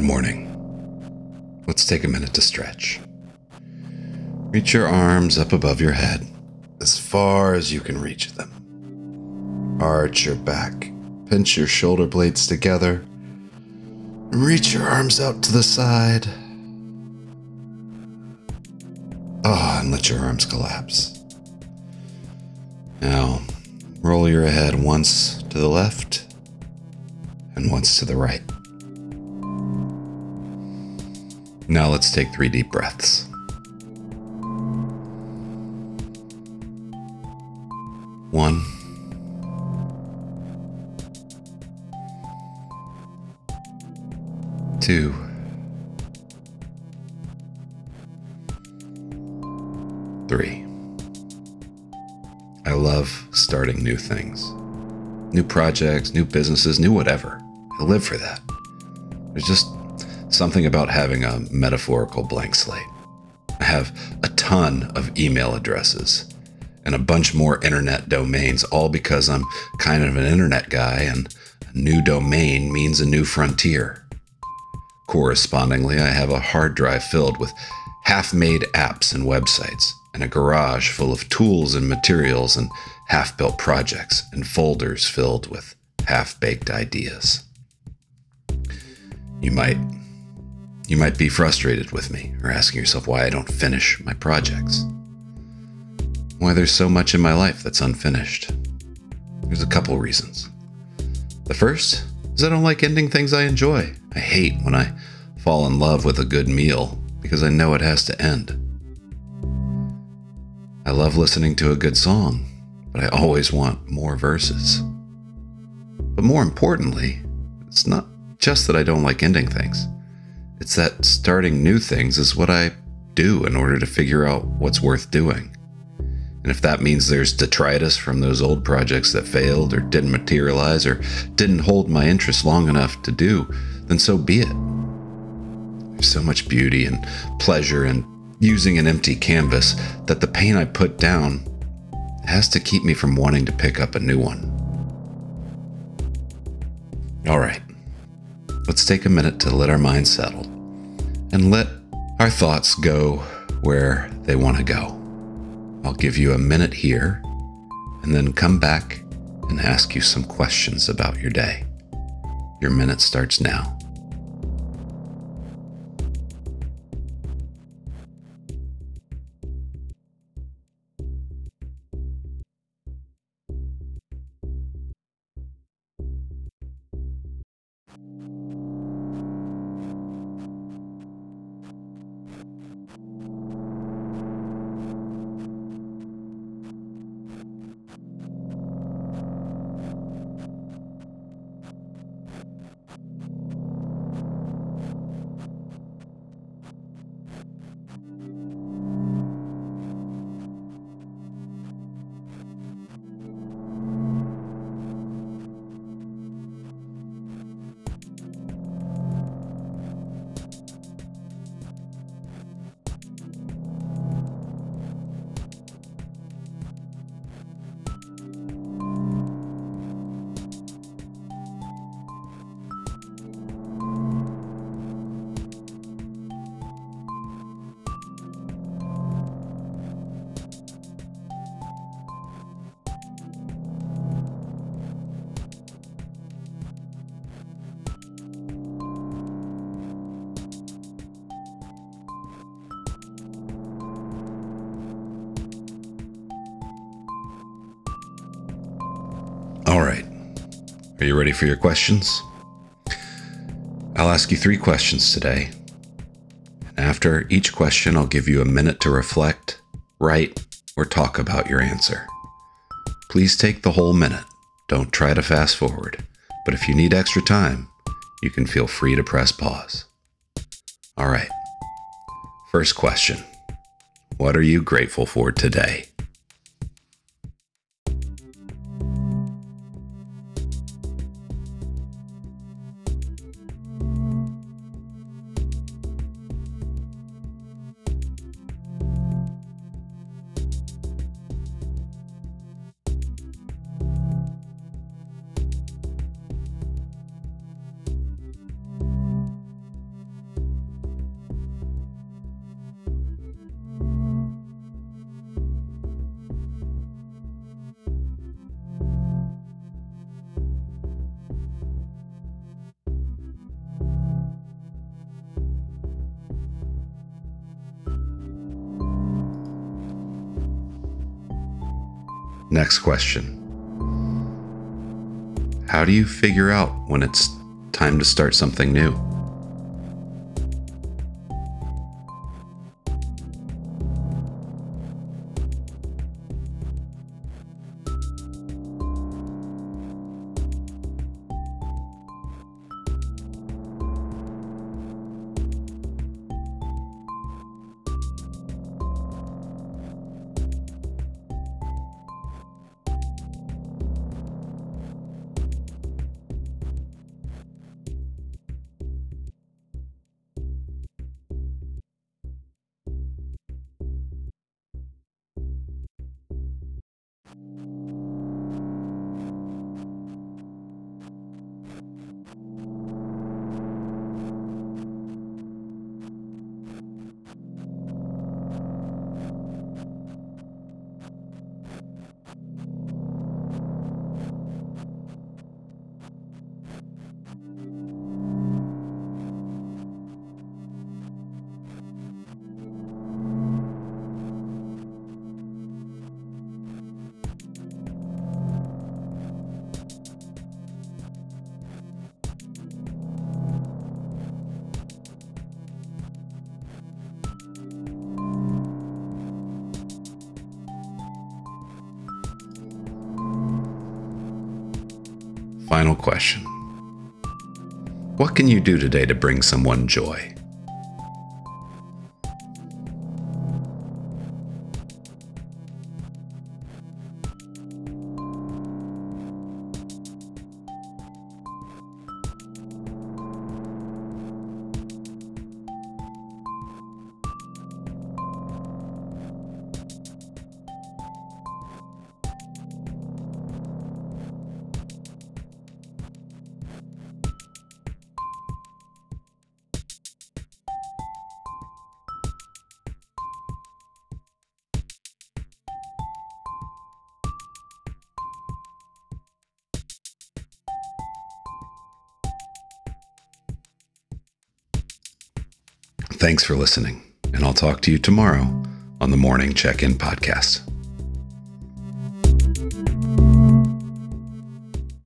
Good morning. Let's take a minute to stretch. Reach your arms up above your head as far as you can reach them. Arch your back, pinch your shoulder blades together, reach your arms out to the side. Ah, oh, and let your arms collapse. Now, roll your head once to the left and once to the right. Now let's take three deep breaths. One. Two. Three. I love starting new things. New projects, new businesses, new whatever. I live for that. There's just something about having a metaphorical blank slate. I have a ton of email addresses and a bunch more internet domains, all because I'm kind of an internet guy and a new domain means a new frontier. Correspondingly, I have a hard drive filled with half made apps and websites, and a garage full of tools and materials and half built projects, and folders filled with half baked ideas. You might you might be frustrated with me or asking yourself why I don't finish my projects. Why there's so much in my life that's unfinished. There's a couple reasons. The first is I don't like ending things I enjoy. I hate when I fall in love with a good meal because I know it has to end. I love listening to a good song, but I always want more verses. But more importantly, it's not just that I don't like ending things. It's that starting new things is what I do in order to figure out what's worth doing. And if that means there's detritus from those old projects that failed or didn't materialize or didn't hold my interest long enough to do, then so be it. There's so much beauty and pleasure in using an empty canvas that the pain I put down has to keep me from wanting to pick up a new one. All right, let's take a minute to let our minds settle and let our thoughts go where they want to go. I'll give you a minute here and then come back and ask you some questions about your day. Your minute starts now. Are you ready for your questions? I'll ask you three questions today. After each question, I'll give you a minute to reflect, write, or talk about your answer. Please take the whole minute. Don't try to fast forward. But if you need extra time, you can feel free to press pause. All right. First question What are you grateful for today? Next question How do you figure out when it's time to start something new? you Final question What can you do today to bring someone joy? Thanks for listening, and I'll talk to you tomorrow on the Morning Check In Podcast.